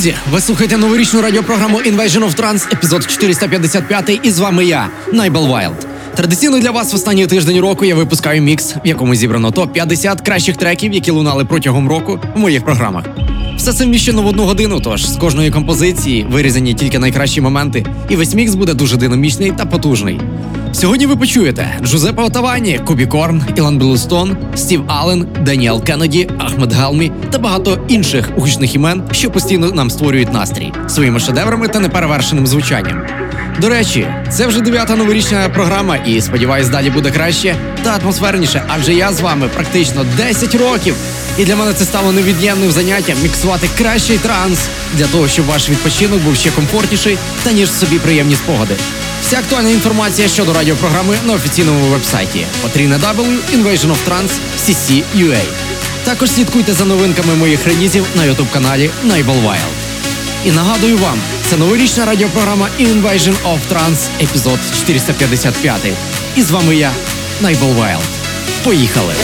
Друзі! Ви слухаєте новорічну радіопрограму Invasion of Trance, епізод 455, і з вами я, Niblewild. Традиційно для вас в останній тиждень року я випускаю мікс, в якому зібрано топ 50 кращих треків, які лунали протягом року в моїх програмах. Все це вміщено в одну годину, тож з кожної композиції вирізані тільки найкращі моменти, і весь мікс буде дуже динамічний та потужний. Сьогодні ви почуєте Джузеппе Оттавіані, Cubicore, Ілан Блюстоун, Стів Аллен, Даніел Кеннеді, Ахмед Хелмі та багато інших гучних імен, що постійно нам створюють настрій своїми шедеврами та неперевершеним звучанням. До речі, це вже дев'ята новорічна програма, і сподіваюсь, далі буде краще та атмосферніше, адже я з вами практично 10 років. І для мене це стало невід'ємним заняттям міксувати кращий транс для того, щоб ваш відпочинок був ще комфортніший та ніж собі приємні спогади. Вся актуальна інформація щодо радіопрограми на офіційному вебсайті www.invasionoftrance.cc.ua. Також слідкуйте за новинками моїх релізів на ютуб каналі Naibal Wild. І нагадую вам, це новорічна радіопрограма Invasion of Trance, епізод 455. І з вами я, Найбол Wild. Поїхали!